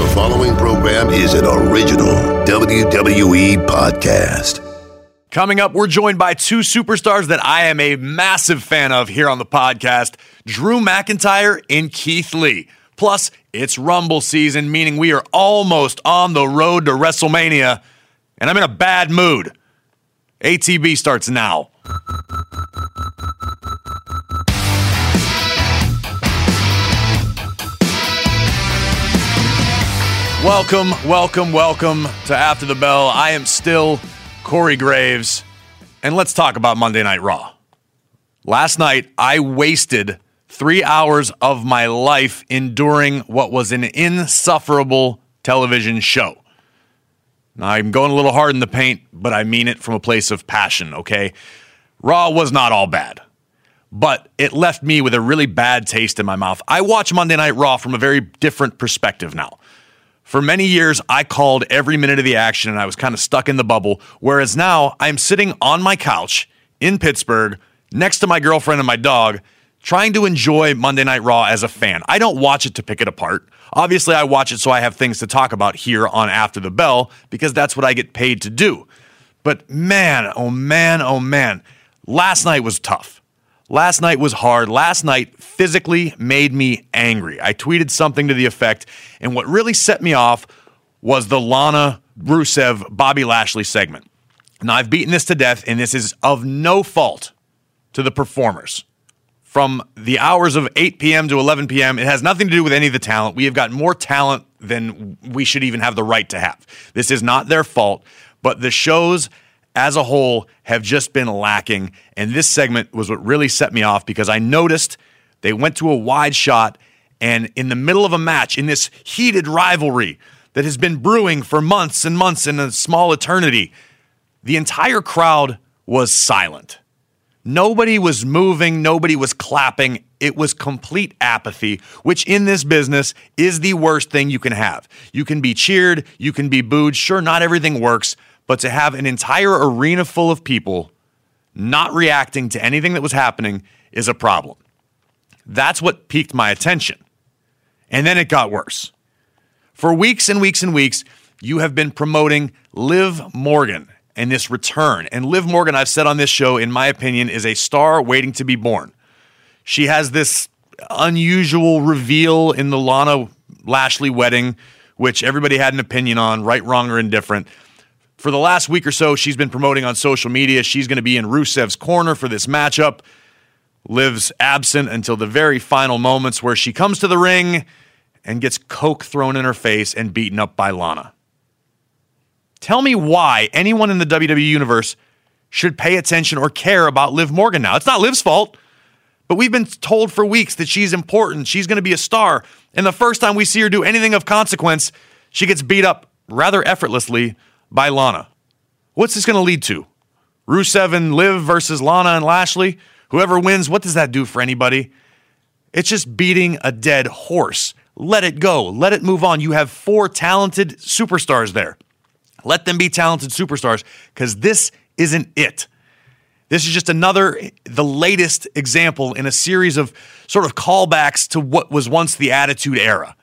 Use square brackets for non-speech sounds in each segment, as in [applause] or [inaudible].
The following program is an original WWE podcast. Coming up, we're joined by two superstars that I am a massive fan of here on the podcast Drew McIntyre and Keith Lee. Plus, it's Rumble season, meaning we are almost on the road to WrestleMania, and I'm in a bad mood. ATB starts now. Welcome, welcome, welcome to After the Bell. I am still Corey Graves, and let's talk about Monday Night Raw. Last night, I wasted three hours of my life enduring what was an insufferable television show. Now, I'm going a little hard in the paint, but I mean it from a place of passion, okay? Raw was not all bad, but it left me with a really bad taste in my mouth. I watch Monday Night Raw from a very different perspective now. For many years, I called every minute of the action and I was kind of stuck in the bubble. Whereas now, I'm sitting on my couch in Pittsburgh next to my girlfriend and my dog, trying to enjoy Monday Night Raw as a fan. I don't watch it to pick it apart. Obviously, I watch it so I have things to talk about here on After the Bell because that's what I get paid to do. But man, oh man, oh man, last night was tough. Last night was hard. Last night physically made me angry. I tweeted something to the effect, and what really set me off was the Lana Rusev Bobby Lashley segment. Now, I've beaten this to death, and this is of no fault to the performers. From the hours of 8 p.m. to 11 p.m., it has nothing to do with any of the talent. We have got more talent than we should even have the right to have. This is not their fault, but the shows as a whole have just been lacking. And this segment was what really set me off because I noticed they went to a wide shot and in the middle of a match, in this heated rivalry that has been brewing for months and months in a small eternity, the entire crowd was silent. Nobody was moving, nobody was clapping. It was complete apathy, which in this business is the worst thing you can have. You can be cheered, you can be booed. Sure, not everything works, but to have an entire arena full of people not reacting to anything that was happening is a problem. That's what piqued my attention. And then it got worse. For weeks and weeks and weeks, you have been promoting Liv Morgan and this return. And Liv Morgan, I've said on this show, in my opinion, is a star waiting to be born. She has this unusual reveal in the Lana Lashley wedding, which everybody had an opinion on, right, wrong, or indifferent for the last week or so, she's been promoting on social media. She's going to be in Rusev's corner for this matchup. Liv's absent until the very final moments where she comes to the ring and gets Coke thrown in her face and beaten up by Lana. Tell me why anyone in the WWE universe should pay attention or care about Liv Morgan now. It's not Liv's fault, but we've been told for weeks that she's important. She's going to be a star. And the first time we see her do anything of consequence, she gets beat up rather effortlessly by Lana. What's this going to lead to? Rusev and Liv versus Lana and Lashley? Whoever wins, what does that do for anybody? It's just beating a dead horse. Let it go. Let it move on. You have four talented superstars there. Let them be talented superstars because this isn't it. This is just another, the latest example in a series of sort of callbacks to what was once the Attitude Era.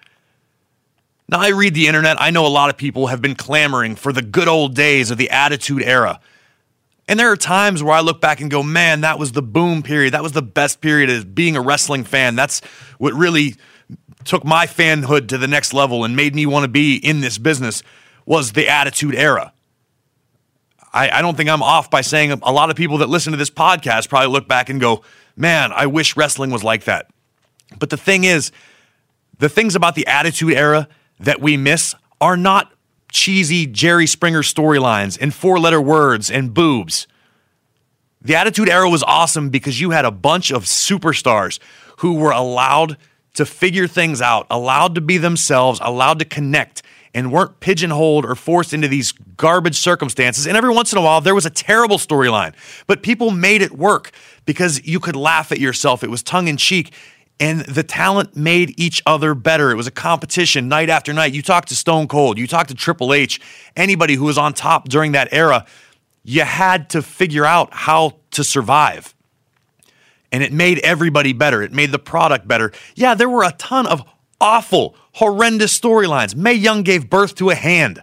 Now, I read the internet. I know a lot of people have been clamoring for the good old days of the Attitude Era. And there are times where I look back and go, man, that was the boom period. That was the best period as being a wrestling fan. That's what really took my fanhood to the next level and made me want to be in this business was the Attitude Era. I, I don't think I'm off by saying a lot of people that listen to this podcast probably look back and go, man, I wish wrestling was like that. But the thing is, the things about the Attitude Era that we miss are not cheesy Jerry Springer storylines and four letter words and boobs. The Attitude Era was awesome because you had a bunch of superstars who were allowed to figure things out, allowed to be themselves, allowed to connect, and weren't pigeonholed or forced into these garbage circumstances. And every once in a while, there was a terrible storyline, but people made it work because you could laugh at yourself. It was tongue in cheek and the talent made each other better. It was a competition night after night. You talk to Stone Cold, you talk to Triple H, anybody who was on top during that era, you had to figure out how to survive. And it made everybody better. It made the product better. Yeah, there were a ton of Awful, horrendous storylines. Mae Young gave birth to a hand.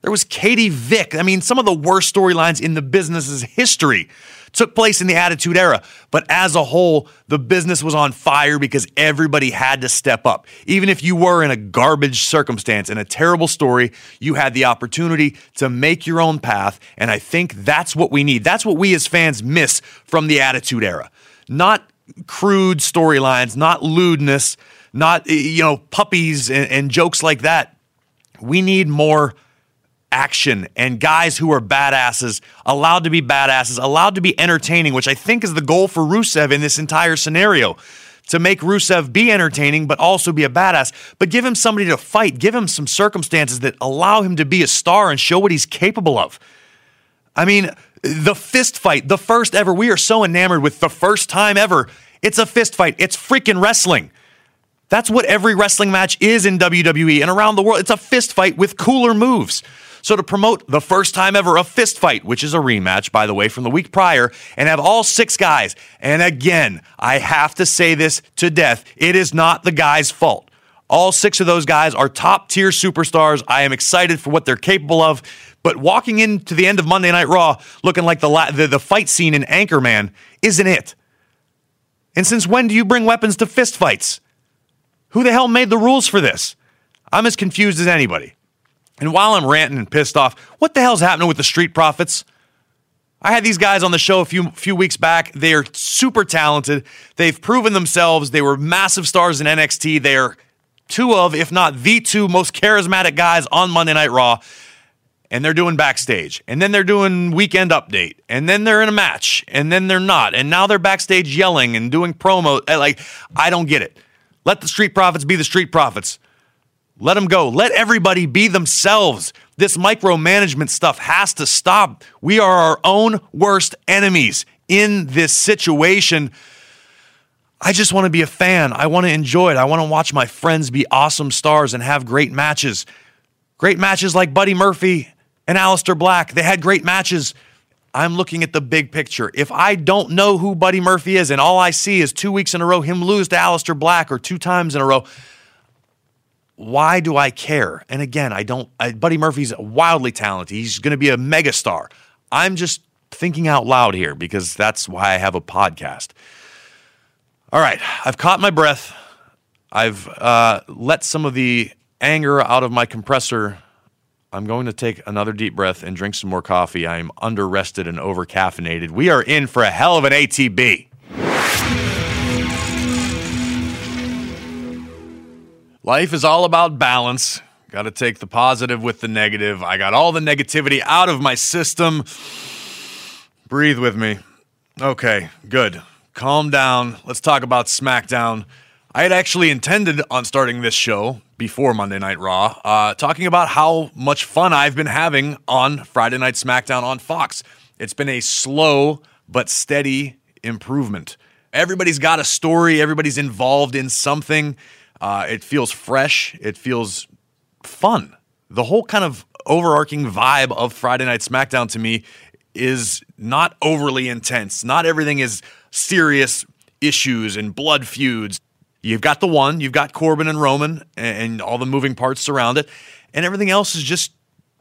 There was Katie Vick. I mean, some of the worst storylines in the business's history took place in the Attitude Era. But as a whole, the business was on fire because everybody had to step up. Even if you were in a garbage circumstance and a terrible story, you had the opportunity to make your own path. And I think that's what we need. That's what we as fans miss from the Attitude Era. Not crude storylines, not lewdness, not, you know, puppies and, and jokes like that. We need more action and guys who are badasses, allowed to be badasses, allowed to be entertaining, which I think is the goal for Rusev in this entire scenario. To make Rusev be entertaining, but also be a badass. But give him somebody to fight. Give him some circumstances that allow him to be a star and show what he's capable of. I mean, the fist fight, the first ever. We are so enamored with the first time ever. It's a fist fight. It's freaking wrestling. That's what every wrestling match is in WWE and around the world. It's a fist fight with cooler moves. So, to promote the first time ever a fist fight, which is a rematch, by the way, from the week prior, and have all six guys, and again, I have to say this to death it is not the guy's fault. All six of those guys are top tier superstars. I am excited for what they're capable of. But walking into the end of Monday Night Raw looking like the, the, the fight scene in Anchorman isn't it. And since when do you bring weapons to fist fights? Who the hell made the rules for this? I'm as confused as anybody. And while I'm ranting and pissed off, what the hell's happening with the Street Profits? I had these guys on the show a few few weeks back. They are super talented. They've proven themselves. They were massive stars in NXT. They are two of, if not the two most charismatic guys on Monday Night Raw. And they're doing backstage. And then they're doing weekend update. And then they're in a match. And then they're not. And now they're backstage yelling and doing promo. Like, I don't get it. Let the Street Profits be the Street Profits. Let them go. Let everybody be themselves. This micromanagement stuff has to stop. We are our own worst enemies in this situation. I just want to be a fan. I want to enjoy it. I want to watch my friends be awesome stars and have great matches. Great matches like Buddy Murphy and Aleister Black. They had great matches. I'm looking at the big picture. If I don't know who Buddy Murphy is and all I see is two weeks in a row him lose to Aleister Black or two times in a row, why do I care? And again, I don't. I, Buddy Murphy's wildly talented. He's going to be a megastar. I'm just thinking out loud here because that's why I have a podcast. All right, I've caught my breath. I've uh, let some of the anger out of my compressor. I'm going to take another deep breath and drink some more coffee. I'm under rested and over caffeinated. We are in for a hell of an ATB. Life is all about balance. Got to take the positive with the negative. I got all the negativity out of my system. Breathe with me. Okay, good. Calm down. Let's talk about SmackDown. I had actually intended on starting this show before Monday Night Raw, uh, talking about how much fun I've been having on Friday Night SmackDown on Fox. It's been a slow but steady improvement. Everybody's got a story, everybody's involved in something. Uh, it feels fresh. It feels fun. The whole kind of overarching vibe of Friday Night SmackDown to me is not overly intense. Not everything is serious issues and blood feuds. You've got the one, you've got Corbin and Roman and all the moving parts around it, and everything else is just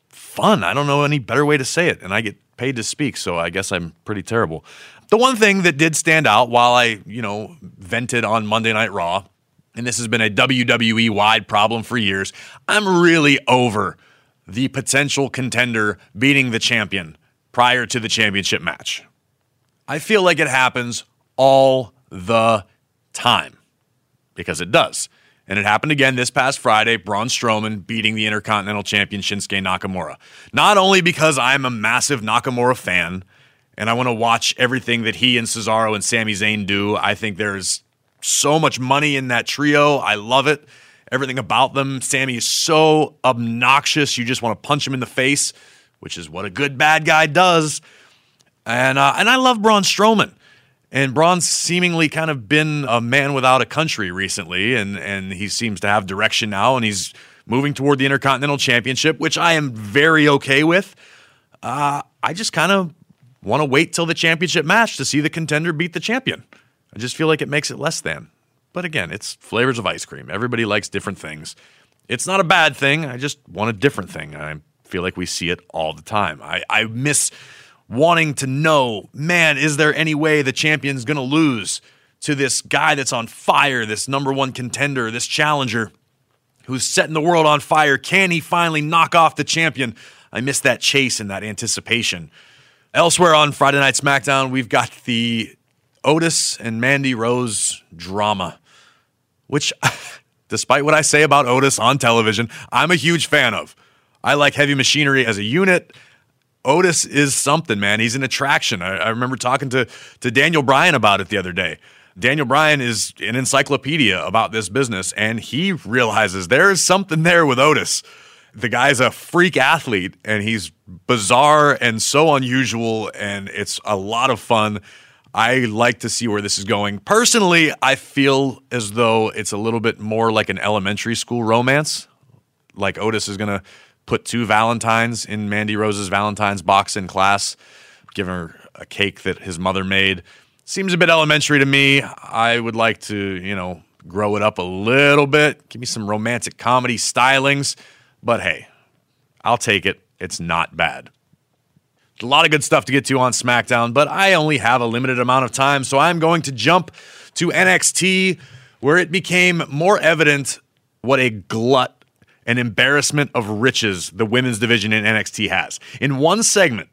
fun. I don't know any better way to say it, and I get paid to speak, so I guess I'm pretty terrible. The one thing that did stand out while I, you know, vented on Monday Night Raw and this has been a WWE wide problem for years, I'm really over the potential contender beating the champion prior to the championship match. I feel like it happens all the time because it does. And it happened again this past Friday, Braun Strowman beating the Intercontinental Champion Shinsuke Nakamura. Not only because I'm a massive Nakamura fan and I want to watch everything that he and Cesaro and Sami Zayn do, I think there's so much money in that trio. I love it. Everything about them. Sami is so obnoxious. You just want to punch him in the face, which is what a good bad guy does. And uh, and I love Braun Strowman. And Braun's seemingly kind of been a man without a country recently, and and he seems to have direction now, and he's moving toward the Intercontinental Championship, which I am very okay with. Uh, I just kind of want to wait till the championship match to see the contender beat the champion. I just feel like it makes it less than. But again, it's flavors of ice cream. Everybody likes different things. It's not a bad thing. I just want a different thing. I feel like we see it all the time. I, I miss wanting to know, man, is there any way the champion's going to lose to this guy that's on fire, this number one contender, this challenger who's setting the world on fire? Can he finally knock off the champion? I miss that chase and that anticipation. Elsewhere on Friday Night SmackDown, we've got the Otis and Mandy Rose drama, which, [laughs] despite what I say about Otis on television, I'm a huge fan of. I like heavy machinery as a unit. Otis is something, man. He's an attraction. I, I, remember talking to, to Daniel Bryan about it the other day. Daniel Bryan is an encyclopedia about this business, and he realizes there is something there with Otis. The guy's a freak athlete, and he's bizarre and so unusual, and it's a lot of fun. I like to see where this is going. Personally, I feel as though it's a little bit more like an elementary school romance. Like Otis is going to put two Valentines in Mandy Rose's Valentine's box in class, give her a cake that his mother made. Seems a bit elementary to me. I would like to, you know, grow it up a little bit. Give me some romantic comedy stylings. But hey, I'll take it. It's not bad. A lot of good stuff to get to on SmackDown, but I only have a limited amount of time, so I'm going to jump to NXT, where it became more evident what a glut an embarrassment of riches the women's division in NXT has. In one segment,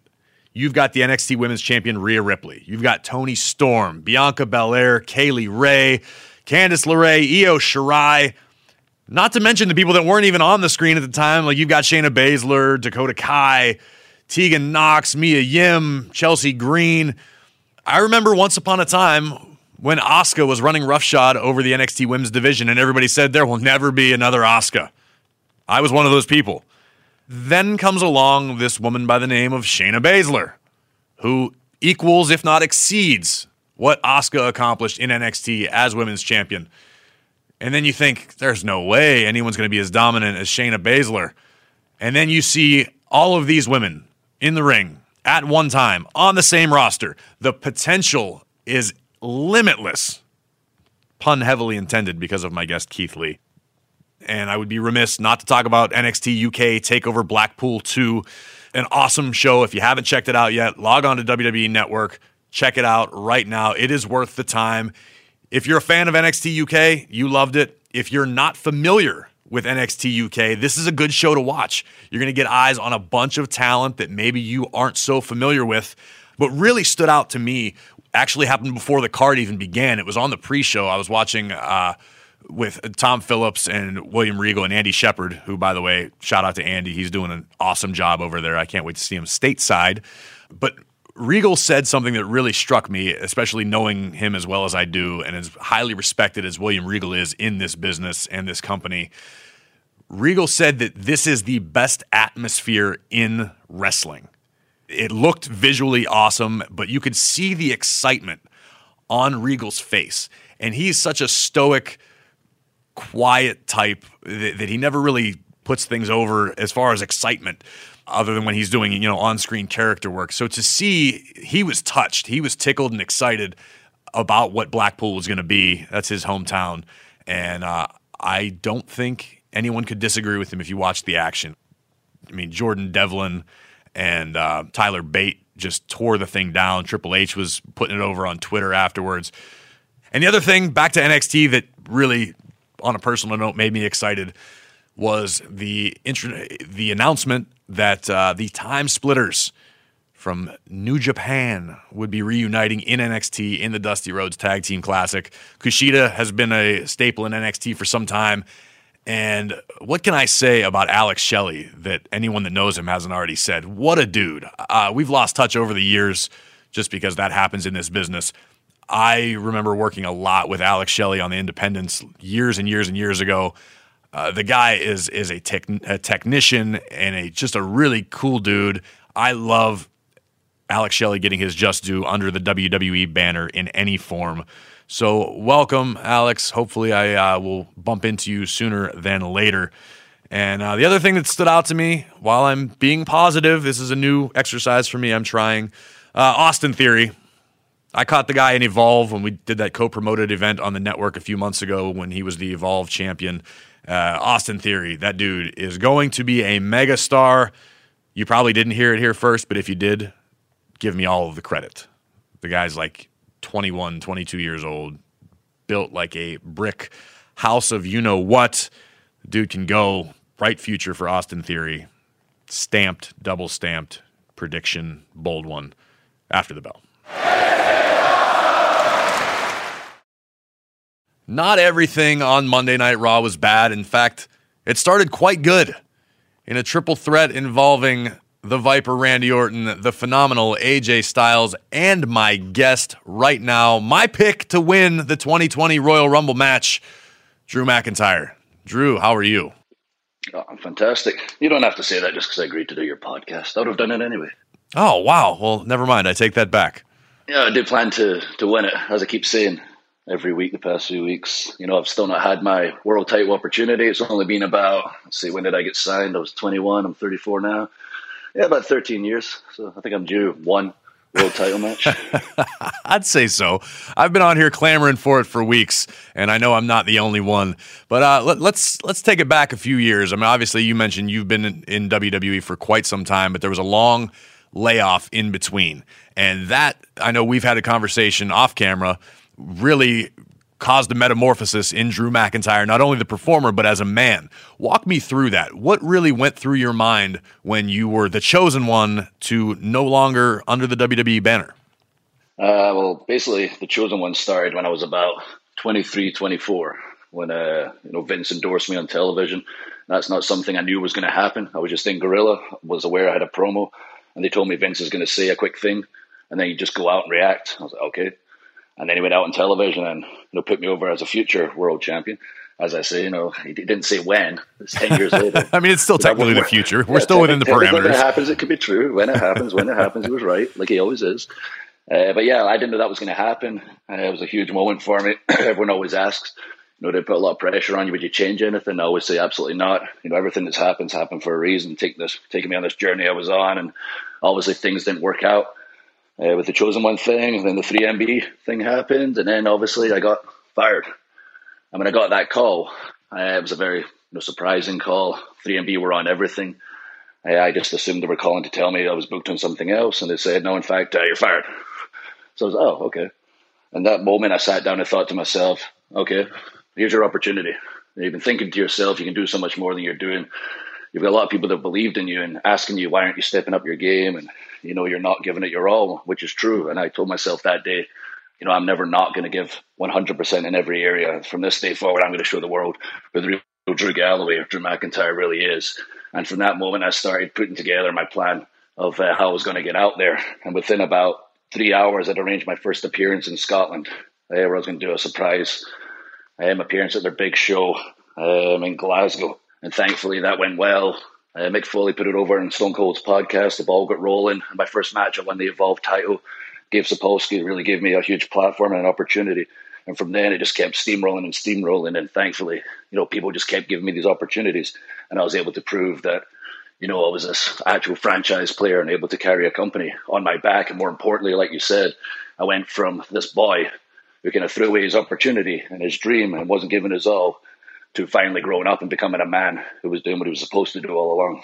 you've got the NXT Women's Champion Rhea Ripley. You've got Toni Storm, Bianca Belair, Kaylee Ray, Candice LeRae, Io Shirai. Not to mention the people that weren't even on the screen at the time. Like you've got Shayna Baszler, Dakota Kai, Tegan Nox, Mia Yim, Chelsea Green. I remember once upon a time when Asuka was running roughshod over the NXT Women's division, and everybody said there will never be another Asuka. I was one of those people. Then comes along this woman by the name of Shayna Baszler, who equals, if not exceeds, what Asuka accomplished in NXT as women's champion. And then you think, there's no way anyone's going to be as dominant as Shayna Baszler. And then you see all of these women in the ring at one time on the same roster. The potential is limitless. Pun heavily intended because of my guest Keith Lee and I would be remiss not to talk about NXT UK Takeover Blackpool 2. An awesome show. If you haven't checked it out yet, log on to WWE Network. Check it out right now. It is worth the time. If you're a fan of NXT UK, you loved it. If you're not familiar with NXT UK, this is a good show to watch. You're going to get eyes on a bunch of talent that maybe you aren't so familiar with. What really stood out to me actually happened before the card even began. It was on the pre show. I was watching. Uh, with Tom Phillips and William Regal and Andy Shepard, who, by the way, shout out to Andy. He's doing an awesome job over there. I can't wait to see him stateside. But Regal said something that really struck me, especially knowing him as well as I do, and as highly respected as William Regal is in this business and this company. Regal said that this is the best atmosphere in wrestling. It looked visually awesome, but you could see the excitement on Regal's face. And he's such a stoic, quiet type that, that he never really puts things over as far as excitement other than when he's doing you know on-screen character work so to see he was touched he was tickled and excited about what blackpool was going to be that's his hometown and uh, i don't think anyone could disagree with him if you watch the action i mean jordan devlin and uh, tyler bate just tore the thing down triple h was putting it over on twitter afterwards and the other thing back to nxt that really on a personal note made me excited was the the announcement that uh, the Time Splitters from New Japan would be reuniting in NXT in the Dusty Rhodes Tag Team Classic. Kushida has been a staple in NXT for some time. And what can I say about Alex Shelley that anyone that knows him hasn't already said? What a dude. Uh, we've lost touch over the years just because that happens in this business. I remember working a lot with Alex Shelley on the Independence years and years and years ago. Uh, the guy is is a, tech, a technician and a just a really cool dude. I love Alex Shelley getting his just due under the WWE banner in any form. So welcome, Alex. Hopefully, I uh, will bump into you sooner than later. And uh, the other thing that stood out to me while I'm being positive, this is a new exercise for me. I'm trying uh, Austin Theory I caught the guy in Evolve when we did that co-promoted event on the network a few months ago when he was the Evolve champion. Uh, Austin Theory, that dude is going to be a mega star. You probably didn't hear it here first, but if you did, give me all of the credit. The guy's like 21, 22 years old, built like a brick house of you know what. Dude can go. Bright future for Austin Theory. Stamped, double stamped prediction, bold one after the bell. Not everything on Monday Night Raw was bad. In fact, it started quite good in a triple threat involving the Viper Randy Orton, the phenomenal AJ Styles, and my guest right now, my pick to win the 2020 Royal Rumble match, Drew McIntyre. Drew, how are you? Oh, I'm fantastic. You don't have to say that just because I agreed to do your podcast. I would have done it anyway. Oh, wow. Well, never mind. I take that back. Yeah, I did plan to, to win it, as I keep saying every week the past few weeks. You know, I've still not had my world title opportunity. It's only been about, let's see, when did I get signed? I was 21. I'm 34 now. Yeah, about 13 years. So I think I'm due one world title match. [laughs] I'd say so. I've been on here clamoring for it for weeks, and I know I'm not the only one. But uh, let, us let's, let's take it back a few years. I mean, obviously, you mentioned you've been in, in WWE for quite some time, but there was a long layoff in between, and that I know we've had a conversation off camera. Really caused a metamorphosis in Drew McIntyre, not only the performer, but as a man. Walk me through that. What really went through your mind when you were the chosen one to no longer under the WWE banner? Uh, well, basically, the chosen one started when I was about 23, 24, when uh, you know Vince endorsed me on television. That's not something I knew was going to happen. I was just in Gorilla, was aware I had a promo, and they told me Vince is going to say a quick thing, and then you just go out and react. I was like, okay. And then he went out on television and you know put me over as a future world champion. As I say, you know, he didn't say when. It's ten years later. [laughs] I mean, it's still technically the future. We're yeah, still within the parameters. When it happens, it could be true. When it happens, when it happens, he was right, like he always is. Uh, but yeah, I didn't know that was going to happen. Uh, it was a huge moment for me. [clears throat] Everyone always asks, you know, they put a lot of pressure on you. Would you change anything? I always say absolutely not. You know, everything that's happened happened for a reason. Take this, taking me on this journey I was on, and obviously things didn't work out uh, with the chosen one thing, then the 3MB thing happened, and then obviously I got fired. And when I got that call, uh, it was a very you know, surprising call. 3MB were on everything. Uh, I just assumed they were calling to tell me I was booked on something else, and they said, "No, in fact, uh, you're fired." [laughs] So I was, "Oh, okay." And that moment, I sat down and thought to myself, "Okay, here's your opportunity. You've been thinking to yourself, you can do so much more than you're doing. You've got a lot of people that believed in you and asking you, why aren't you stepping up your game? And you know, you're not giving it your all, which is true. And I told myself that day, you know, I'm never not going to give 100% in every area. From this day forward, I'm going to show the world who the real Drew Galloway or Drew McIntyre really is. And from that moment, I started putting together my plan of uh, how I was going to get out there. And within about three hours, I'd arranged my first appearance in Scotland, uh, where I was going to do a surprise um, appearance at their big show um, in Glasgow. And thankfully, that went well. Uh, Mick Foley put it over in Stone Cold's podcast. The ball got rolling. My first match, I won the Evolved title. Gabe Sapolsky really gave me a huge platform and an opportunity. And from then, it just kept steamrolling and steamrolling. And thankfully, you know, people just kept giving me these opportunities, and I was able to prove that, you know, I was this actual franchise player and able to carry a company on my back. And more importantly, like you said, I went from this boy who kind of threw away his opportunity and his dream and wasn't giving his all to finally growing up and becoming a man who was doing what he was supposed to do all along.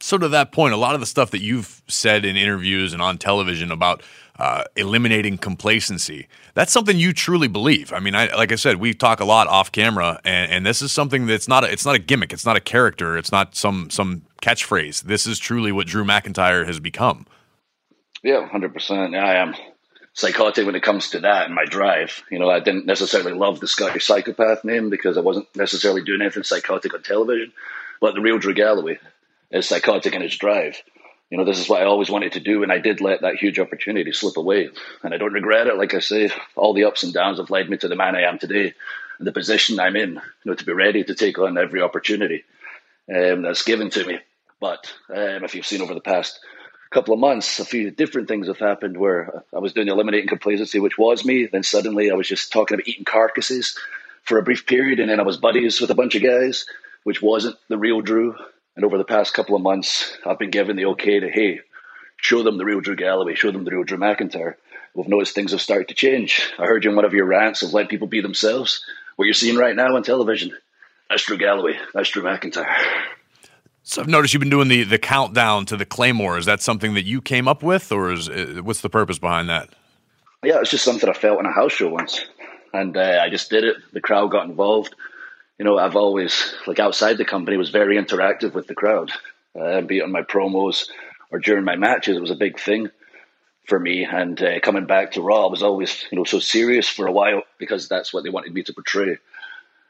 So, to that point, a lot of the stuff that you've said in interviews and on television about uh, eliminating complacency, that's something you truly believe. I mean, I, like I said, we talk a lot off camera, and, and this is something that's not a, it's not a gimmick, it's not a character, it's not some some catchphrase. This is truly what Drew McIntyre has become. Yeah, hundred percent. Yeah, I am psychotic when it comes to that and my drive. You know, I didn't necessarily love the Scottish psychopath name because I wasn't necessarily doing anything psychotic on television. But the real Drew Galloway is psychotic in his drive. You know, this is what I always wanted to do, and I did let that huge opportunity slip away. And I don't regret it. Like I say, all the ups and downs have led me to the man I am today, and the position I'm in, you know, to be ready to take on every opportunity um, that's given to me. But um, if you've seen over the past couple of months, a few different things have happened where I was doing eliminating complacency, which was me. Then suddenly I was just talking about eating carcasses for a brief period, and then I was buddies with a bunch of guys, which wasn't the real Drew. And over the past couple of months, I've been given the okay to hey, show them the real Drew Galloway, show them the real Drew McIntyre. we've noticed things have started to change. I heard you in one of your rants of let people be themselves. What you're seeing right now on television, that's Drew Galloway, that's Drew McIntyre. So I've noticed you've been doing the the countdown to the Claymore. Is that something that you came up with, or is uh, what's the purpose behind that? Yeah, it's just something I felt in a house show once, and uh, I just did it. The crowd got involved. You know, I've always like outside the company was very interactive with the crowd, uh, be it on my promos or during my matches. It was a big thing for me, and uh, coming back to Raw was always you know so serious for a while because that's what they wanted me to portray.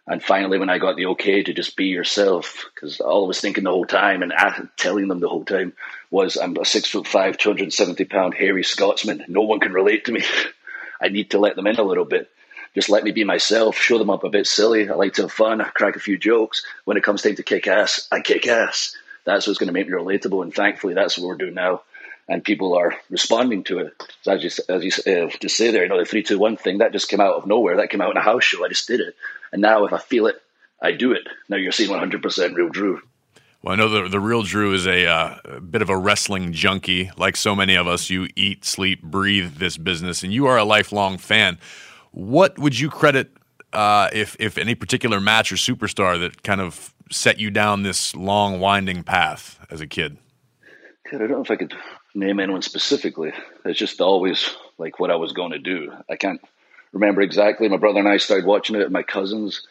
And finally, when I got the okay to just be yourself, because all I was thinking the whole time and telling them the whole time was, I'm a six foot five, 270 pound hairy Scotsman. No one can relate to me. [laughs] I need to let them in a little bit. Just let me be myself, show them up a bit silly. I like to have fun, crack a few jokes. When it comes time to kick ass, I kick ass. That's what's going to make me relatable. And thankfully, that's what we're doing now. And people are responding to it. So as you, as you uh, just say there, you know, the three, two, one thing, that just came out of nowhere. That came out in a house show. I just did it and now if I feel it, I do it. Now you're seeing 100% real Drew. Well, I know the, the real Drew is a, uh, bit of a wrestling junkie. Like so many of us, you eat, sleep, breathe this business, and you are a lifelong fan. What would you credit, uh, if, if any particular match or superstar that kind of set you down this long, winding path as a kid? I don't know if I could name anyone specifically. It's just always like what I was going to do. I can't remember exactly. My brother and I started watching it, at my cousins,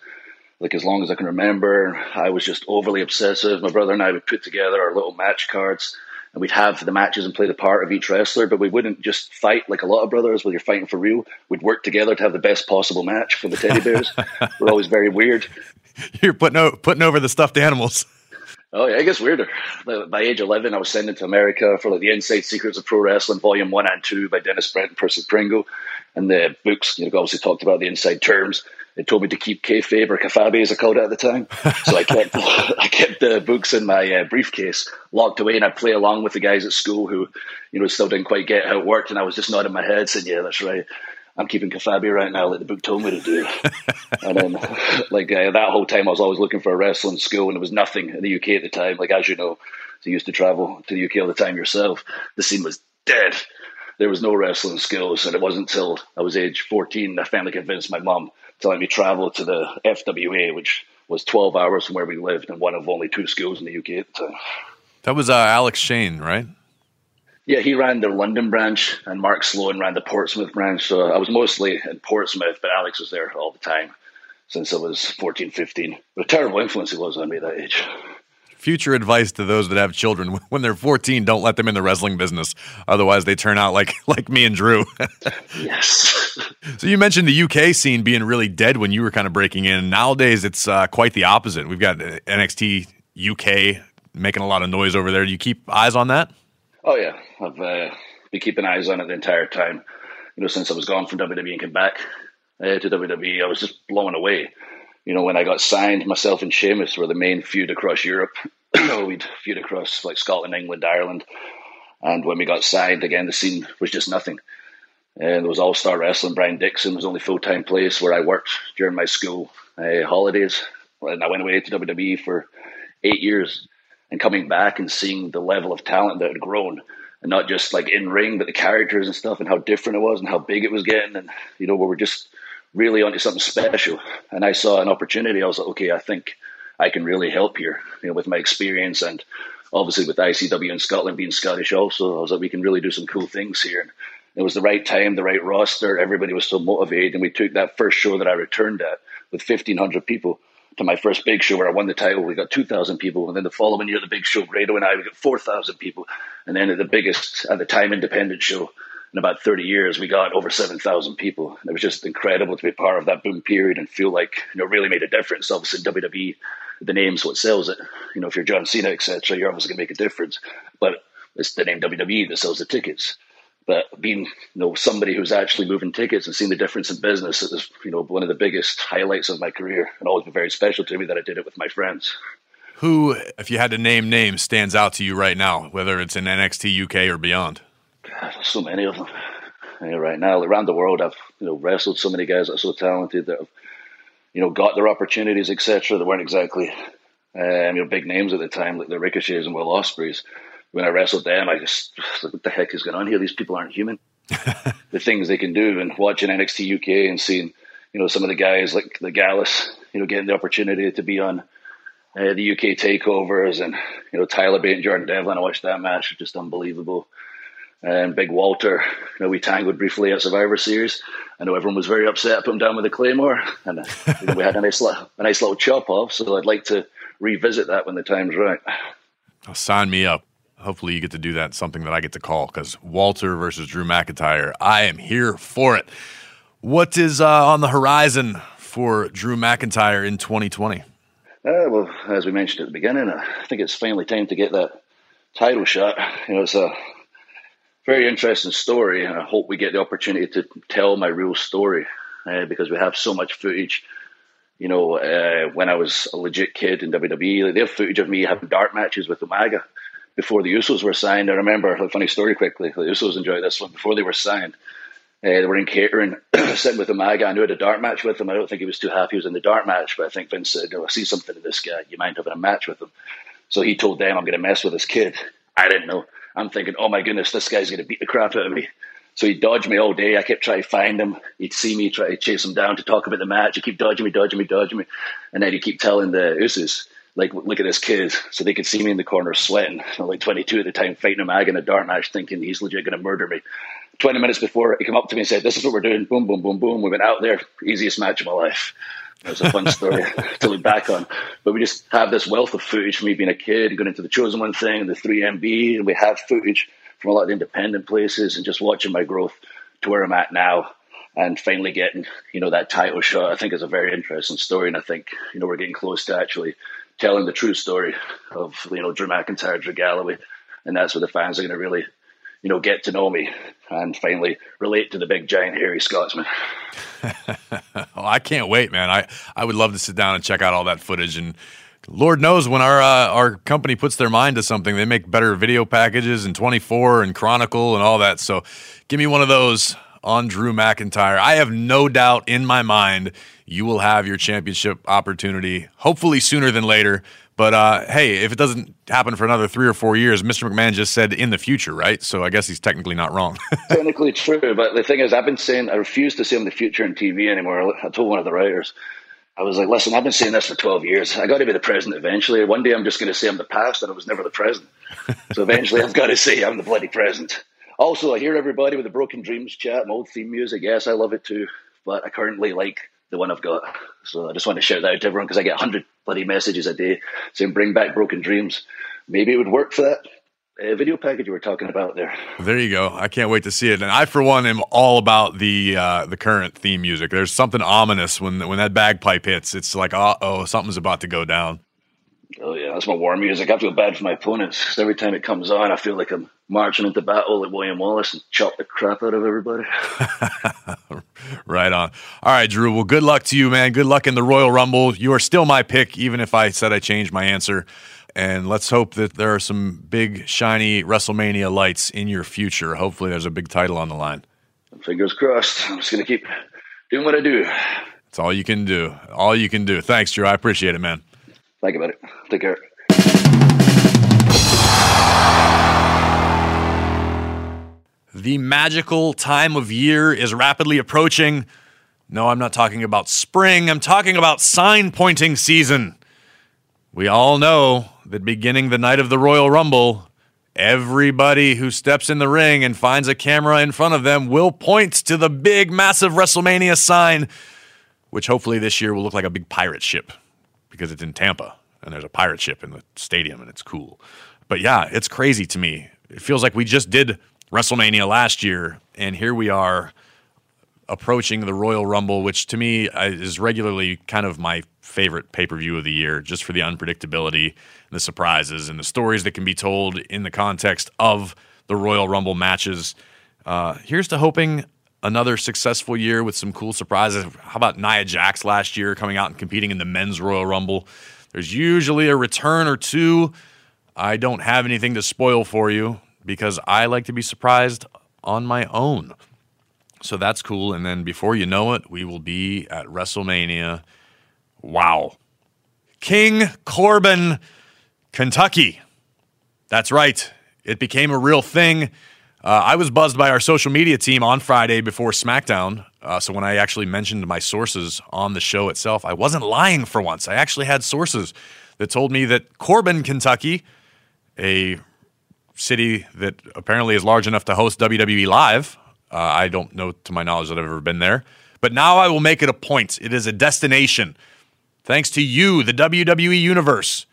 like as long as I can remember. I was just overly obsessive. My brother and I would put together our little match cards and we'd have the matches and play the part of each wrestler, but we wouldn't just fight like a lot of brothers where you're fighting for real. We'd work together to have the best possible match for the teddy bears. [laughs] We're always very weird. You're putting, o- putting over the stuffed animals. Oh yeah, it gets weirder. By age eleven, I was sent into America for like the Inside Secrets of Pro Wrestling, Volume One and Two by Dennis Brent and Percy Pringle, and the books, you know, obviously talked about the inside terms. They told me to keep kayfabe or kafabi, as I called it at the time. [laughs] So I kept I kept the books in my uh, briefcase, locked away, and I'd play along with the guys at school who, you know, still didn't quite get how it worked. And I was just nodding my head, saying, "Yeah, that's right. I'm keeping kafabi right now, like the book told me to do." [laughs] and then, like uh, that whole time, I was always looking for a wrestling school, and there was nothing in the UK at the time. Like as you know, so you used to travel to the UK all the time yourself. The scene was dead there was no wrestling skills. And it wasn't until I was age 14 I finally convinced my mum to let me travel to the FWA, which was 12 hours from where we lived and one of only two schools in the UK at the time. That was uh, Alex Shane, right? Yeah, he ran the London branch and Mark Sloan ran the Portsmouth branch. So I was mostly in Portsmouth, but Alex was there all the time since I was 14, 15. But a terrible influence he was on me at that age. Future advice to those that have children [laughs] when they're 14 don't let them in the wrestling business. Otherwise they turn out like [laughs] like me and drew. [laughs] Yes. So you mentioned the uk scene being really dead when you were kind of breaking in. Nowadays it's uh, quite the opposite. We've got nxt uk making a lot of noise over there. Do you keep eyes on that oh yeah i've uh, been keeping eyes on it the entire time you know since i was gone from wwe and came back uh, to wwe i was just blown away you know, when I got signed, myself and Sheamus were the main feud across Europe. [clears throat] We'd feud across like Scotland, England, Ireland. And when we got signed, again, the scene was just nothing. And there was All Star Wrestling. Brian Dixon was the only full time place where I worked during my school uh, holidays. And I went away to WWE for eight years. And coming back and seeing the level of talent that had grown, and not just like in ring, but the characters and stuff, and how different it was, and how big it was getting. And, you know, we were just really onto something special. And I saw an opportunity. I was like, okay, I think I can really help here, you know, with my experience and obviously with ICW in Scotland being Scottish also. I was like, we can really do some cool things here. And it was the right time, the right roster. Everybody was so motivated. And we took that first show that I returned at with 1,500 people to my first big show where I won the title. We got 2,000 people. And then the following year, the big show, Grado and I, we got 4,000 people. And then at the biggest, at the time, independent show, in about 30 years, we got over 7,000 people. And it was just incredible to be part of that boom period and feel like, you know, really made a difference. Obviously, WWE, the name's what sells it. You know, if you're John Cena, etc., you're obviously going to make a difference. But it's the name WWE that sells the tickets. But being, you know, somebody who's actually moving tickets and seeing the difference in business, it was, you know, one of the biggest highlights of my career and always been very special to me that I did it with my friends. Who, if you had to name names, stands out to you right now, whether it's in NXT UK or beyond? God, so many of them right now. Around the world, I've you know wrestled so many guys that are so talented that have you know got their opportunities, etc. That weren't exactly um, you know big names at the time, like the Ricochets and Will Ospreays. When I wrestled them, I just like, [sighs] what the heck is going on here? These people aren't human. [laughs] the things they can do. And watching NXT UK and seeing, you know, some of the guys like the Gallus, you know, getting the opportunity to be on uh, the UK takeovers and, you know, Tyler Bate and Jordan Devlin. I watched that match, just unbelievable. And Big Walter, you know, we tangled briefly at Survivor Series. I know everyone was very upset. I put him down with a claymore, and uh, [laughs] you know, we had a nice, little, a nice little chop off. So I'd like to revisit that when the time's right. Oh, sign me up. Hopefully, you get to do that. Something that I get to call because Walter versus Drew McIntyre. I am here for it. What is uh, on the horizon for Drew McIntyre in 2020? Uh, well, as we mentioned at the beginning, I think it's finally time to get that title shot. You know, it's a very interesting story, and I hope we get the opportunity to tell my real story uh, because we have so much footage. You know, uh, when I was a legit kid in WWE, like, they have footage of me having dark matches with Umaga before the Usos were signed. I remember a funny story quickly. The Usos enjoyed this one before they were signed. Uh, they were in catering, [coughs] sitting with Umaga. I knew had a dark match with him. I don't think he was too happy he was in the dark match, but I think Vince said, oh, I see something in this guy. You mind having a match with him? So he told them, I'm going to mess with this kid. I didn't know. I'm thinking, oh my goodness, this guy's going to beat the crap out of me. So he dodged me all day. I kept trying to find him. He'd see me, try to chase him down to talk about the match. He'd keep dodging me, dodging me, dodging me. And then he'd keep telling the Usos, like, look at this kid. So they could see me in the corner sweating. [laughs] I'm like 22 at the time, fighting Umaga in a dark match, thinking he's legit going to murder me. 20 minutes before, he came up to me and said, this is what we're doing. Boom, boom, boom, boom. We went out there. Easiest match of my life. It was a fun story [laughs] [laughs] to look back on. But we just have this wealth of footage from me being a kid, going into the Chosen One thing, the 3MB, and we have footage from a lot of independent places and just watching my growth to where I'm at now and finally getting, you know, that title shot, I think is a very interesting story. And I think, you know, we're getting close to actually telling the true story of, you know, Drew McIntyre, Drew Galloway. And that's where the fans are going to really, you know, get to know me and finally relate to the big giant hairy Scotsman. [laughs] oh, I can't wait, man. I, I would love to sit down and check out all that footage and Lord knows when our uh, our company puts their mind to something, they make better video packages and 24 and Chronicle and all that. So, give me one of those on Drew McIntyre. I have no doubt in my mind you will have your championship opportunity, hopefully sooner than later. But uh, hey, if it doesn't happen for another three or four years, Mr. McMahon just said in the future, right? So I guess he's technically not wrong. [laughs] technically true, but the thing is, I've been saying I refuse to say in the future in TV anymore. I told one of the writers, I was like, listen, I've been saying this for 12 years. I got to be the president eventually. One day I'm just going to say I'm the past and I was never the president. [laughs] so eventually I've got to say I'm the bloody president. Also, I hear everybody with the Broken Dreams chat, my old theme music. Yes, I love it too. But I currently like the one I've got. So I just want to shout that out to everyone because I get 100 bloody messages a day saying bring back Broken Dreams. Maybe it would work for that uh, video package you were talking about there. There you go. I can't wait to see it. And I, for one, am all about the uh, the current theme music. There's something ominous when when that bagpipe hits. It's like, uh oh, something's about to go down. Oh yeah, that's my war music. I feel bad for my opponents every time it comes on, I feel like I'm marching into battle like William Wallace and chop the crap out of everybody. [laughs] right on. All right, Drew. Well, good luck to you, man. Good luck in the Royal Rumble. You are still my pick, even if I said I changed my answer. And let's hope that there are some big, shiny WrestleMania lights in your future. Hopefully, there's a big title on the line. Fingers crossed. I'm just going to keep doing what I do. That's all you can do. All you can do. Thanks, Drew. I appreciate it, man. Thank you, buddy. Take care. The magical time of year is rapidly approaching. No, I'm not talking about spring. I'm talking about sign pointing season. We all know that beginning the night of the Royal Rumble, everybody who steps in the ring and finds a camera in front of them will point to the big, massive WrestleMania sign, which hopefully this year will look like a big pirate ship because it's in Tampa and there's a pirate ship in the stadium and it's cool. But yeah, it's crazy to me. It feels like we just did WrestleMania last year and here we are approaching the Royal Rumble, which to me is regularly kind of my favorite pay per view of the year, just for the unpredictability, the surprises, and the stories that can be told in the context of the Royal Rumble matches. Uh, here's to hoping another successful year with some cool surprises. How about Nia Jax last year coming out and competing in the men's Royal Rumble? There's usually a return or two. I don't have anything to spoil for you because I like to be surprised on my own. So that's cool. And then before you know it, we will be at WrestleMania. Wow. King Corbin, Kentucky. That's right. It became a real thing. Uh, I was buzzed by our social media team on Friday before SmackDown. Uh, so when I actually mentioned my sources on the show itself, I wasn't lying for once. I actually had sources that told me that Corbin, Kentucky, a city that apparently is large enough to host WWE Live, uh, I don't know to my knowledge that I've ever been there, but now I will make it a point. It is a destination. Thanks to you, the WWE Universe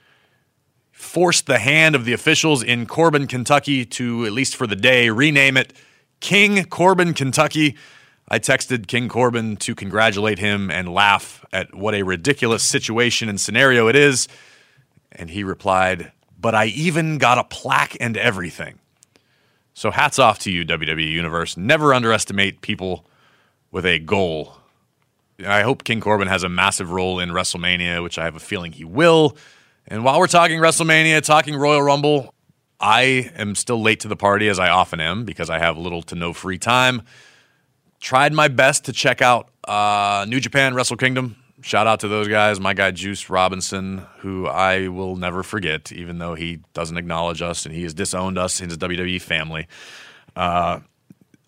forced the hand of the officials in Corbin, Kentucky to, at least for the day, rename it King Corbin, Kentucky. I texted King Corbin to congratulate him and laugh at what a ridiculous situation and scenario it is. And he replied, But I even got a plaque and everything. So hats off to you, WWE Universe. Never underestimate people with a goal. I hope King Corbin has a massive role in WrestleMania, which I have a feeling he will. And while we're talking WrestleMania, talking Royal Rumble, I am still late to the party as I often am because I have little to no free time. Tried my best to check out uh, New Japan Wrestle Kingdom. Shout out to those guys, my guy Juice Robinson, who I will never forget, even though he doesn't acknowledge us and he has disowned us in his WWE family. Uh,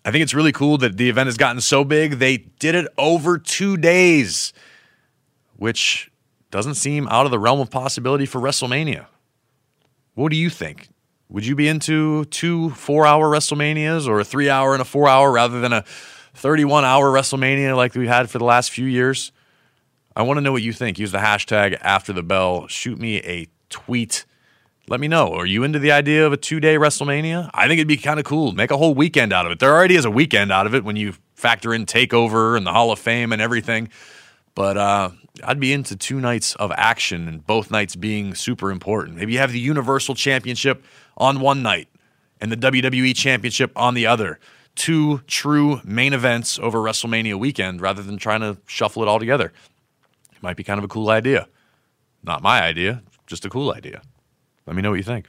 I think it's really cool that the event has gotten so big. They did it over two days, which doesn't seem out of the realm of possibility for WrestleMania. What do you think? Would you be into two four hour WrestleManias or a three hour and a four hour rather than a 31 hour WrestleMania like we've had for the last few years? I want to know what you think. Use the hashtag after the bell. Shoot me a tweet. Let me know. Are you into the idea of a two day WrestleMania? I think it'd be kind of cool. Make a whole weekend out of it. There already is a weekend out of it when you factor in TakeOver and the Hall of Fame and everything. But uh, I'd be into two nights of action and both nights being super important. Maybe you have the Universal Championship on one night and the WWE Championship on the other. Two true main events over WrestleMania weekend rather than trying to shuffle it all together. It might be kind of a cool idea. Not my idea, just a cool idea. Let me know what you think.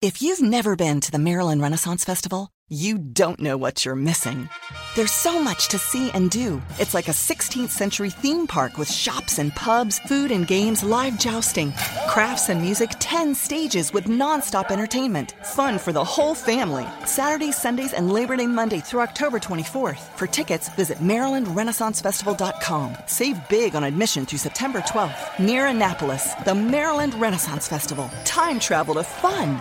If you've never been to the Maryland Renaissance Festival, you don't know what you're missing. There's so much to see and do. It's like a 16th century theme park with shops and pubs, food and games, live jousting, crafts and music, 10 stages with nonstop entertainment. Fun for the whole family. Saturdays, Sundays, and Labor Day Monday through October 24th. For tickets, visit MarylandRenaissanceFestival.com. Save big on admission through September 12th. Near Annapolis, the Maryland Renaissance Festival. Time travel to fun.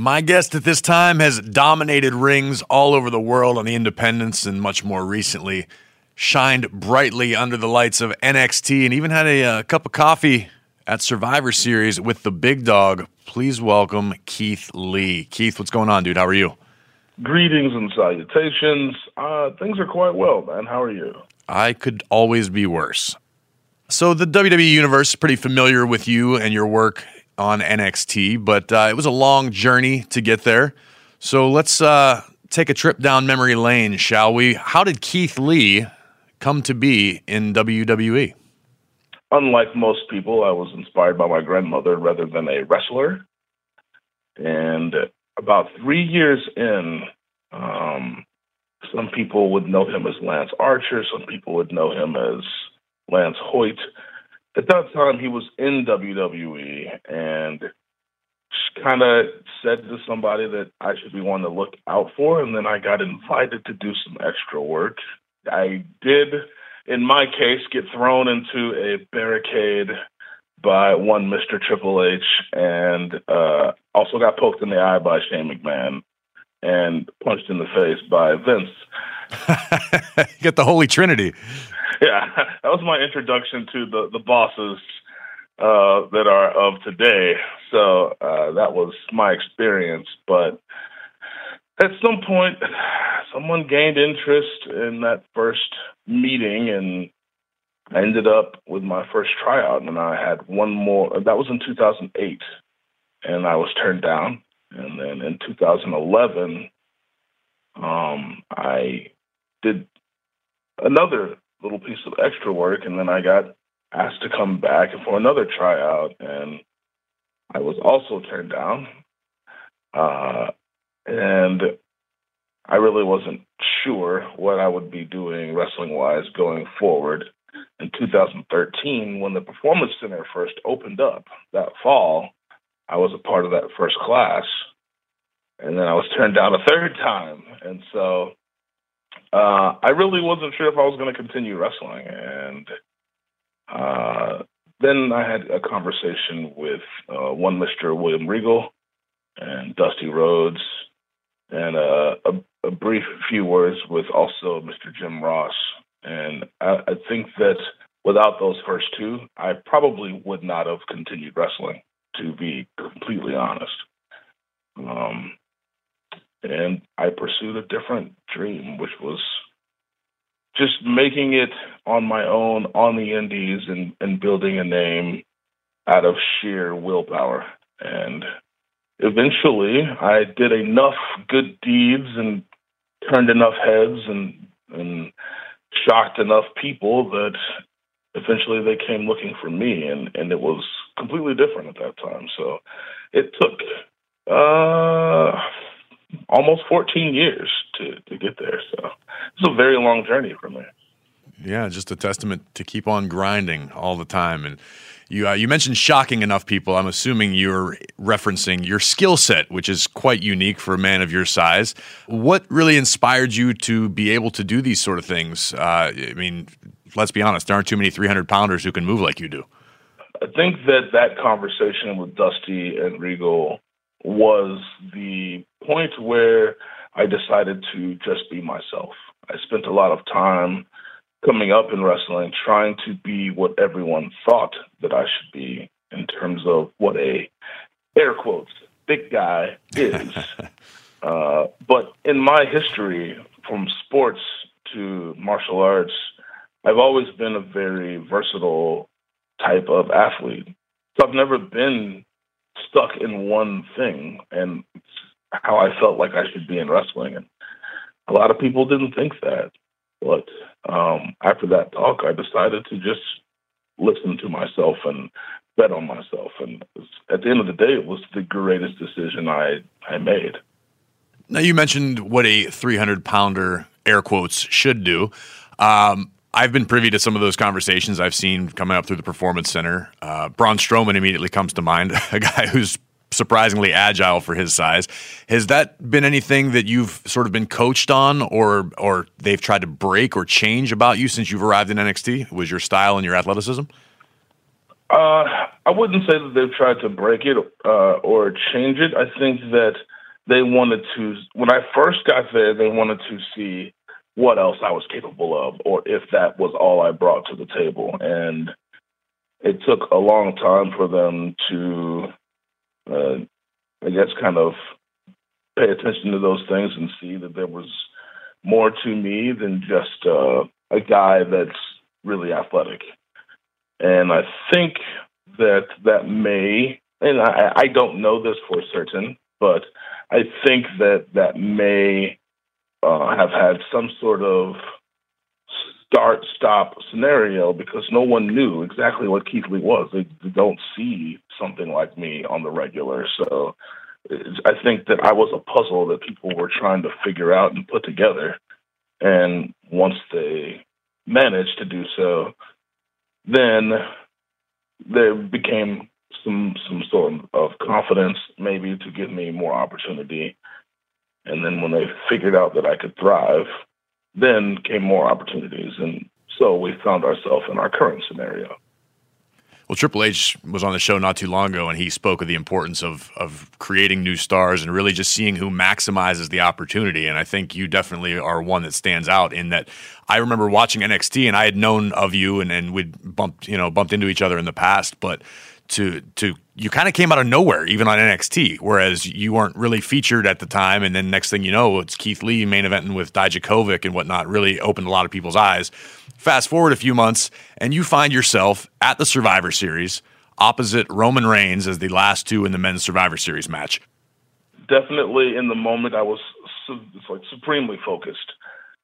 My guest at this time has dominated rings all over the world on the independents and much more recently shined brightly under the lights of NXT and even had a, a uh, cup of coffee at Survivor Series with the big dog. Please welcome Keith Lee. Keith, what's going on, dude? How are you? Greetings and salutations. Uh, things are quite well, man. How are you? I could always be worse. So, the WWE Universe is pretty familiar with you and your work on NXT, but uh, it was a long journey to get there. So let's uh, take a trip down memory lane, shall we? How did Keith Lee come to be in WWE? Unlike most people, I was inspired by my grandmother rather than a wrestler. And about three years in, um, some people would know him as Lance Archer, some people would know him as Lance Hoyt at that time he was in WWE and kind of said to somebody that I should be one to look out for, and then I got invited to do some extra work. I did, in my case, get thrown into a barricade by one Mr. Triple H, and uh, also got poked in the eye by Shane McMahon and punched in the face by Vince. [laughs] Get the Holy Trinity. [laughs] yeah, that was my introduction to the the bosses uh, that are of today. So uh, that was my experience. But at some point, someone gained interest in that first meeting, and I ended up with my first tryout, and I had one more. That was in 2008, and I was turned down. And then in 2011, um, I did another little piece of extra work, and then I got asked to come back for another tryout, and I was also turned down. Uh, and I really wasn't sure what I would be doing wrestling wise going forward. in 2013 when the Performance Center first opened up that fall. I was a part of that first class, and then I was turned down a third time, and so uh, I really wasn't sure if I was going to continue wrestling. And uh, then I had a conversation with uh, one Mr. William Regal and Dusty Rhodes, and uh, a, a, brief few words with also Mr. Jim Ross. And I, I think that without those first two, I probably would not have continued wrestling, to be completely honest. Um, and I pursued a different dream, which was just making it on my own on the indies and, and building a name out of sheer willpower. And eventually I did enough good deeds and turned enough heads and and shocked enough people that eventually they came looking for me and, and it was completely different at that time. So it took uh almost 14 years to, to get there. So it's a very long journey for me. Yeah, just a testament to keep on grinding all the time. And you uh, you mentioned shocking enough people. I'm assuming you're referencing your skill set, which is quite unique for a man of your size. What really inspired you to be able to do these sort of things? Uh, I mean, let's be honest, there aren't too many 300 pounders who can move like you do. I think that that conversation with Dusty and Regal was the point where I decided to just be myself. I spent a lot of time coming up in wrestling trying to be what everyone thought that I should be in terms of what a air quotes big guy is. [laughs] uh, but in my history, from sports to martial arts, I've always been a very versatile type of athlete. So I've never been stuck in one thing and how I felt like I should be in wrestling. And a lot of people didn't think that. But um, after that talk, I decided to just listen to myself and bet on myself. And at the end of the day, it was the greatest decision I, I made. Now, you mentioned what a 300 pounder, air quotes, should do. Um, I've been privy to some of those conversations I've seen coming up through the Performance Center. Uh, Braun Strowman immediately comes to mind, [laughs] a guy who's surprisingly agile for his size. Has that been anything that you've sort of been coached on, or or they've tried to break or change about you since you've arrived in NXT? Was your style and your athleticism? Uh, I wouldn't say that they've tried to break it uh, or change it. I think that they wanted to. When I first got there, they wanted to see what else I was capable of, or if that was all I brought to the table. And it took a long time for them to, uh, I guess, kind of pay attention to those things and see that there was more to me than just uh, a guy that's really athletic. And I think that that may, and I, I don't know this for certain, but I think that that may uh, have had some sort of start stop scenario because no one knew exactly what Keith Lee was. They, they don't see something like me on the regular. So I think that I was a puzzle that people were trying to figure out and put together. And once they managed to do so, then there became some some sort of confidence maybe to give me more opportunity and then when they figured out that I could thrive, then came more opportunities. And so we found ourselves in our current scenario. Well, Triple H was on the show not too long ago, and he spoke of the importance of of creating new stars and really just seeing who maximizes the opportunity. And I think you definitely are one that stands out in that. I remember watching NXT, and I had known of you, and, and we'd bumped you know bumped into each other in the past, but to to you kind of came out of nowhere, even on NXT, whereas you weren't really featured at the time. And then next thing you know, it's Keith Lee main eventing with Dijakovic and whatnot, really opened a lot of people's eyes. Fast forward a few months, and you find yourself at the Survivor Series opposite Roman Reigns as the last two in the men's Survivor Series match. Definitely in the moment, I was like supremely focused.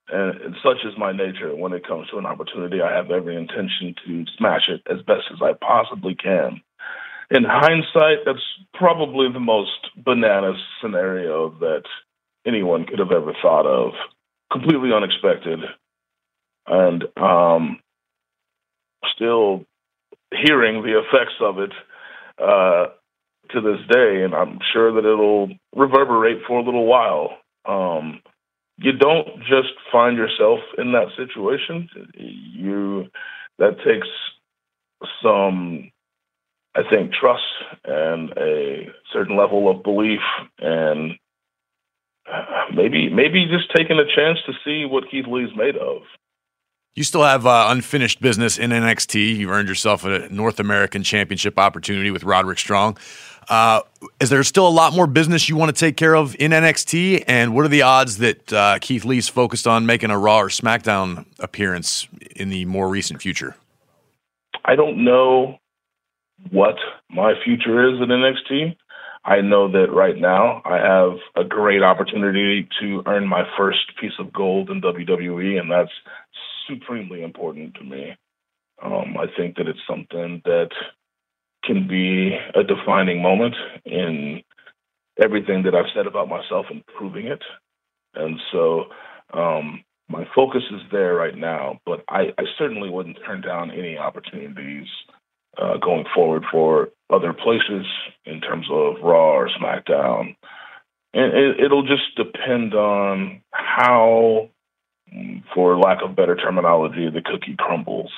And such is my nature when it comes to an opportunity. I have every intention to smash it as best as I possibly can in hindsight, that's probably the most bananas scenario that anyone could have ever thought of. Completely unexpected. And um, still hearing the effects of it uh, to this day, and I'm sure that it'll reverberate for a little while. Um, you don't just find yourself in that situation. You that takes some, I think, trust and a certain level of belief, and maybe maybe just taking a chance to see what Keith Lee's made of. You still have uh, unfinished business in NXT. You've earned yourself a North American Championship opportunity with Roderick Strong. Uh, is there still a lot more business you want to take care of in NXT? And what are the odds that uh, Keith Lee's focused on making a Raw or SmackDown appearance in the more recent future? I don't know what my future is in NXT. I know that right now I have a great opportunity to earn my first piece of gold in WWE, and that's supremely important to me. Um, I think that it's something that can be a defining moment in everything that I've said about myself and proving it. And so um, my focus is there right now, but I, I, certainly wouldn't turn down any opportunities uh, going forward for other places in terms of Raw or SmackDown. And it, it'll just depend on how for lack of better terminology, the cookie crumbles.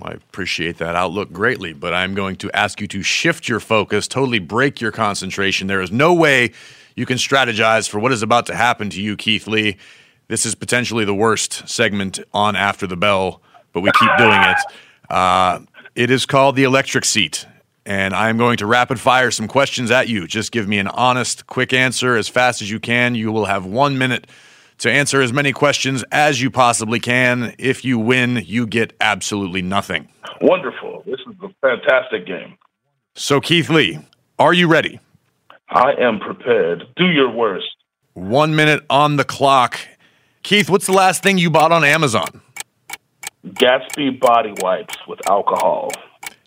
I appreciate that outlook greatly, but I'm going to ask you to shift your focus, totally break your concentration. There is no way you can strategize for what is about to happen to you, Keith Lee. This is potentially the worst segment on After the Bell, but we keep doing it. Uh, it is called the electric seat, and I'm going to rapid fire some questions at you. Just give me an honest, quick answer as fast as you can. You will have one minute to answer as many questions as you possibly can. If you win, you get absolutely nothing. Wonderful. This is a fantastic game. So, Keith Lee, are you ready? I am prepared. Do your worst. One minute on the clock. Keith, what's the last thing you bought on Amazon? Gatsby body wipes with alcohol.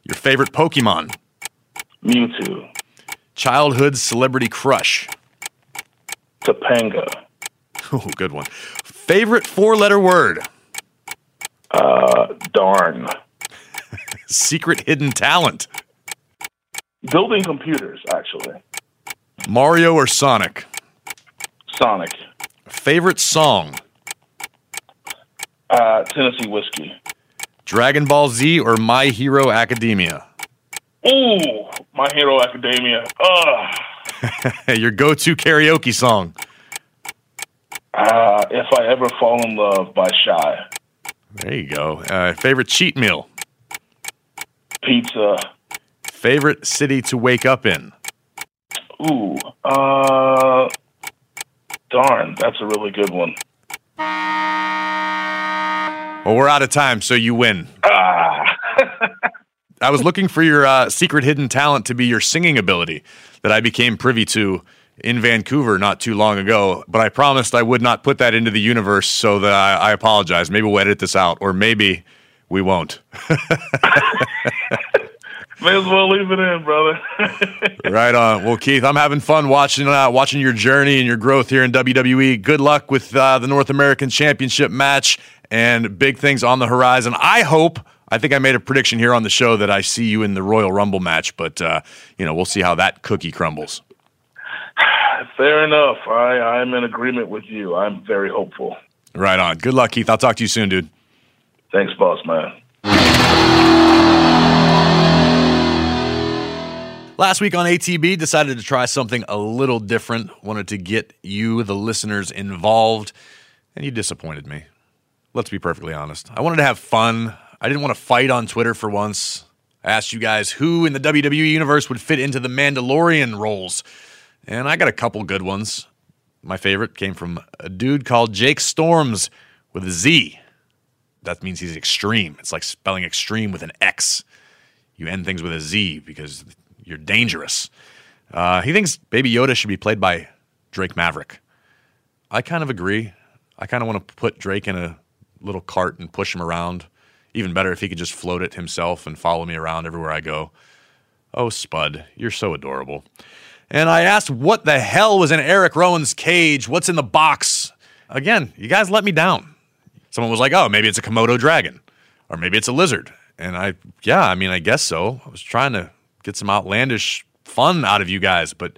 Your favorite Pokemon? Mewtwo. Childhood celebrity crush? Topanga. [laughs] Oh, good one. Favorite four letter word? Uh, darn. [laughs] Secret hidden talent? Building computers, actually. Mario or Sonic? Sonic. Favorite song? Uh, Tennessee Whiskey. Dragon Ball Z or My Hero Academia? Ooh, My Hero Academia. Ugh. [laughs] Your go to karaoke song? Uh, if I ever fall in love by Shai. There you go. Uh, favorite cheat meal? Pizza. Favorite city to wake up in? Ooh, uh, darn, that's a really good one. Well, we're out of time, so you win. Ah. [laughs] I was looking for your uh, secret hidden talent to be your singing ability that I became privy to in Vancouver not too long ago, but I promised I would not put that into the universe, so that I, I apologize. Maybe we'll edit this out, or maybe we won't. [laughs] May as well leave it in, brother. [laughs] right on. Well, Keith, I'm having fun watching uh, watching your journey and your growth here in WWE. Good luck with uh, the North American Championship match and big things on the horizon. I hope. I think I made a prediction here on the show that I see you in the Royal Rumble match, but uh, you know we'll see how that cookie crumbles. Fair enough. I, I'm in agreement with you. I'm very hopeful. Right on. Good luck, Keith. I'll talk to you soon, dude. Thanks, boss man. Last week on ATB, decided to try something a little different. Wanted to get you, the listeners, involved, and you disappointed me. Let's be perfectly honest. I wanted to have fun. I didn't want to fight on Twitter for once. I asked you guys who in the WWE universe would fit into the Mandalorian roles and I got a couple good ones. My favorite came from a dude called Jake Storms with a Z. That means he's extreme. It's like spelling extreme with an X. You end things with a Z because you're dangerous. Uh, he thinks Baby Yoda should be played by Drake Maverick. I kind of agree. I kind of want to put Drake in a little cart and push him around. Even better if he could just float it himself and follow me around everywhere I go. Oh, Spud, you're so adorable and I asked what the hell was in Eric Rowan's cage? What's in the box? Again, you guys let me down. Someone was like, oh, maybe it's a Komodo dragon, or maybe it's a lizard. And I, yeah, I mean, I guess so. I was trying to get some outlandish fun out of you guys, but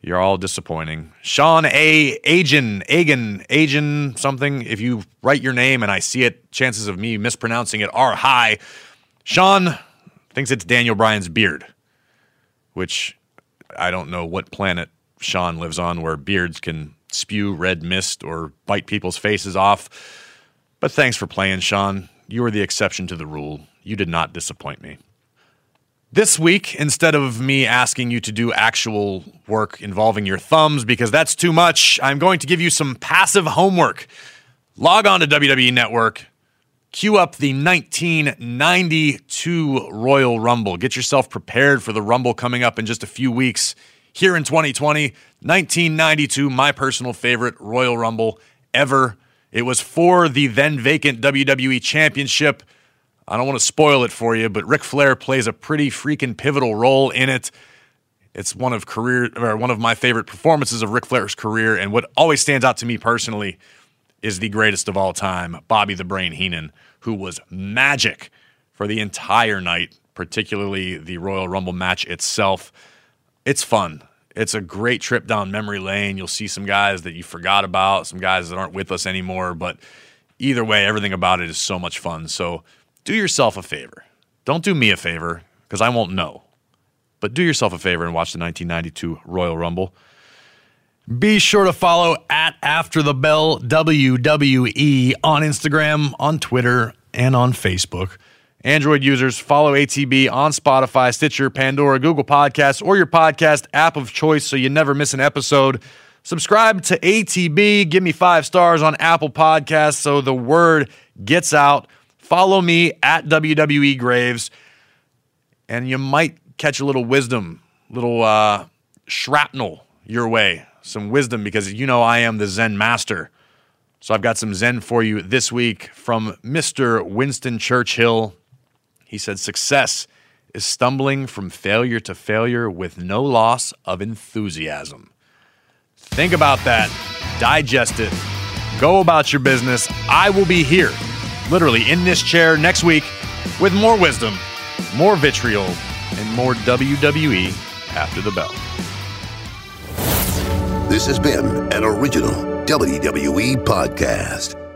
you're all disappointing. Sean A. Agen, Agen, Agen, something. If you write your name and I see it, chances of me mispronouncing it are high. Sean thinks it's Daniel Bryan's beard, which I don't know what planet Sean lives on where beards can spew red mist or bite people's faces off. But thanks for playing, Sean. You are the exception to the rule. You did not disappoint me. This week, instead of me asking you to do actual work involving your thumbs because that's too much, I'm going to give you some passive homework. Log on to WWE Network, cue up the 1992 Royal Rumble. Get yourself prepared for the Rumble coming up in just a few weeks here in 2020. 1992, my personal favorite Royal Rumble ever. It was for the then vacant WWE Championship. I don't want to spoil it for you, but Ric Flair plays a pretty freaking pivotal role in it. It's one of career or one of my favorite performances of Ric Flair's career, and what always stands out to me personally is the greatest of all time, Bobby the Brain Heenan, who was magic for the entire night, particularly the Royal Rumble match itself. It's fun. It's a great trip down memory lane. You'll see some guys that you forgot about, some guys that aren't with us anymore, but either way, everything about it is so much fun. So do yourself a favor. Don't do me a favor because I won't know. But do yourself a favor and watch the 1992 Royal Rumble. Be sure to follow at After the Bell WWE on Instagram, on Twitter, and on Facebook. Android users, follow ATB on Spotify, Stitcher, Pandora, Google Podcasts, or your podcast app of choice so you never miss an episode. Subscribe to ATB. Give me five stars on Apple Podcasts so the word gets out. Follow me at WWE Graves, and you might catch a little wisdom, little uh, shrapnel your way. Some wisdom because you know I am the Zen master. So I've got some Zen for you this week from Mr. Winston Churchill. He said, Success is stumbling from failure to failure with no loss of enthusiasm. Think about that, digest it, go about your business. I will be here, literally in this chair next week, with more wisdom, more vitriol, and more WWE after the bell. This has been an original WWE podcast.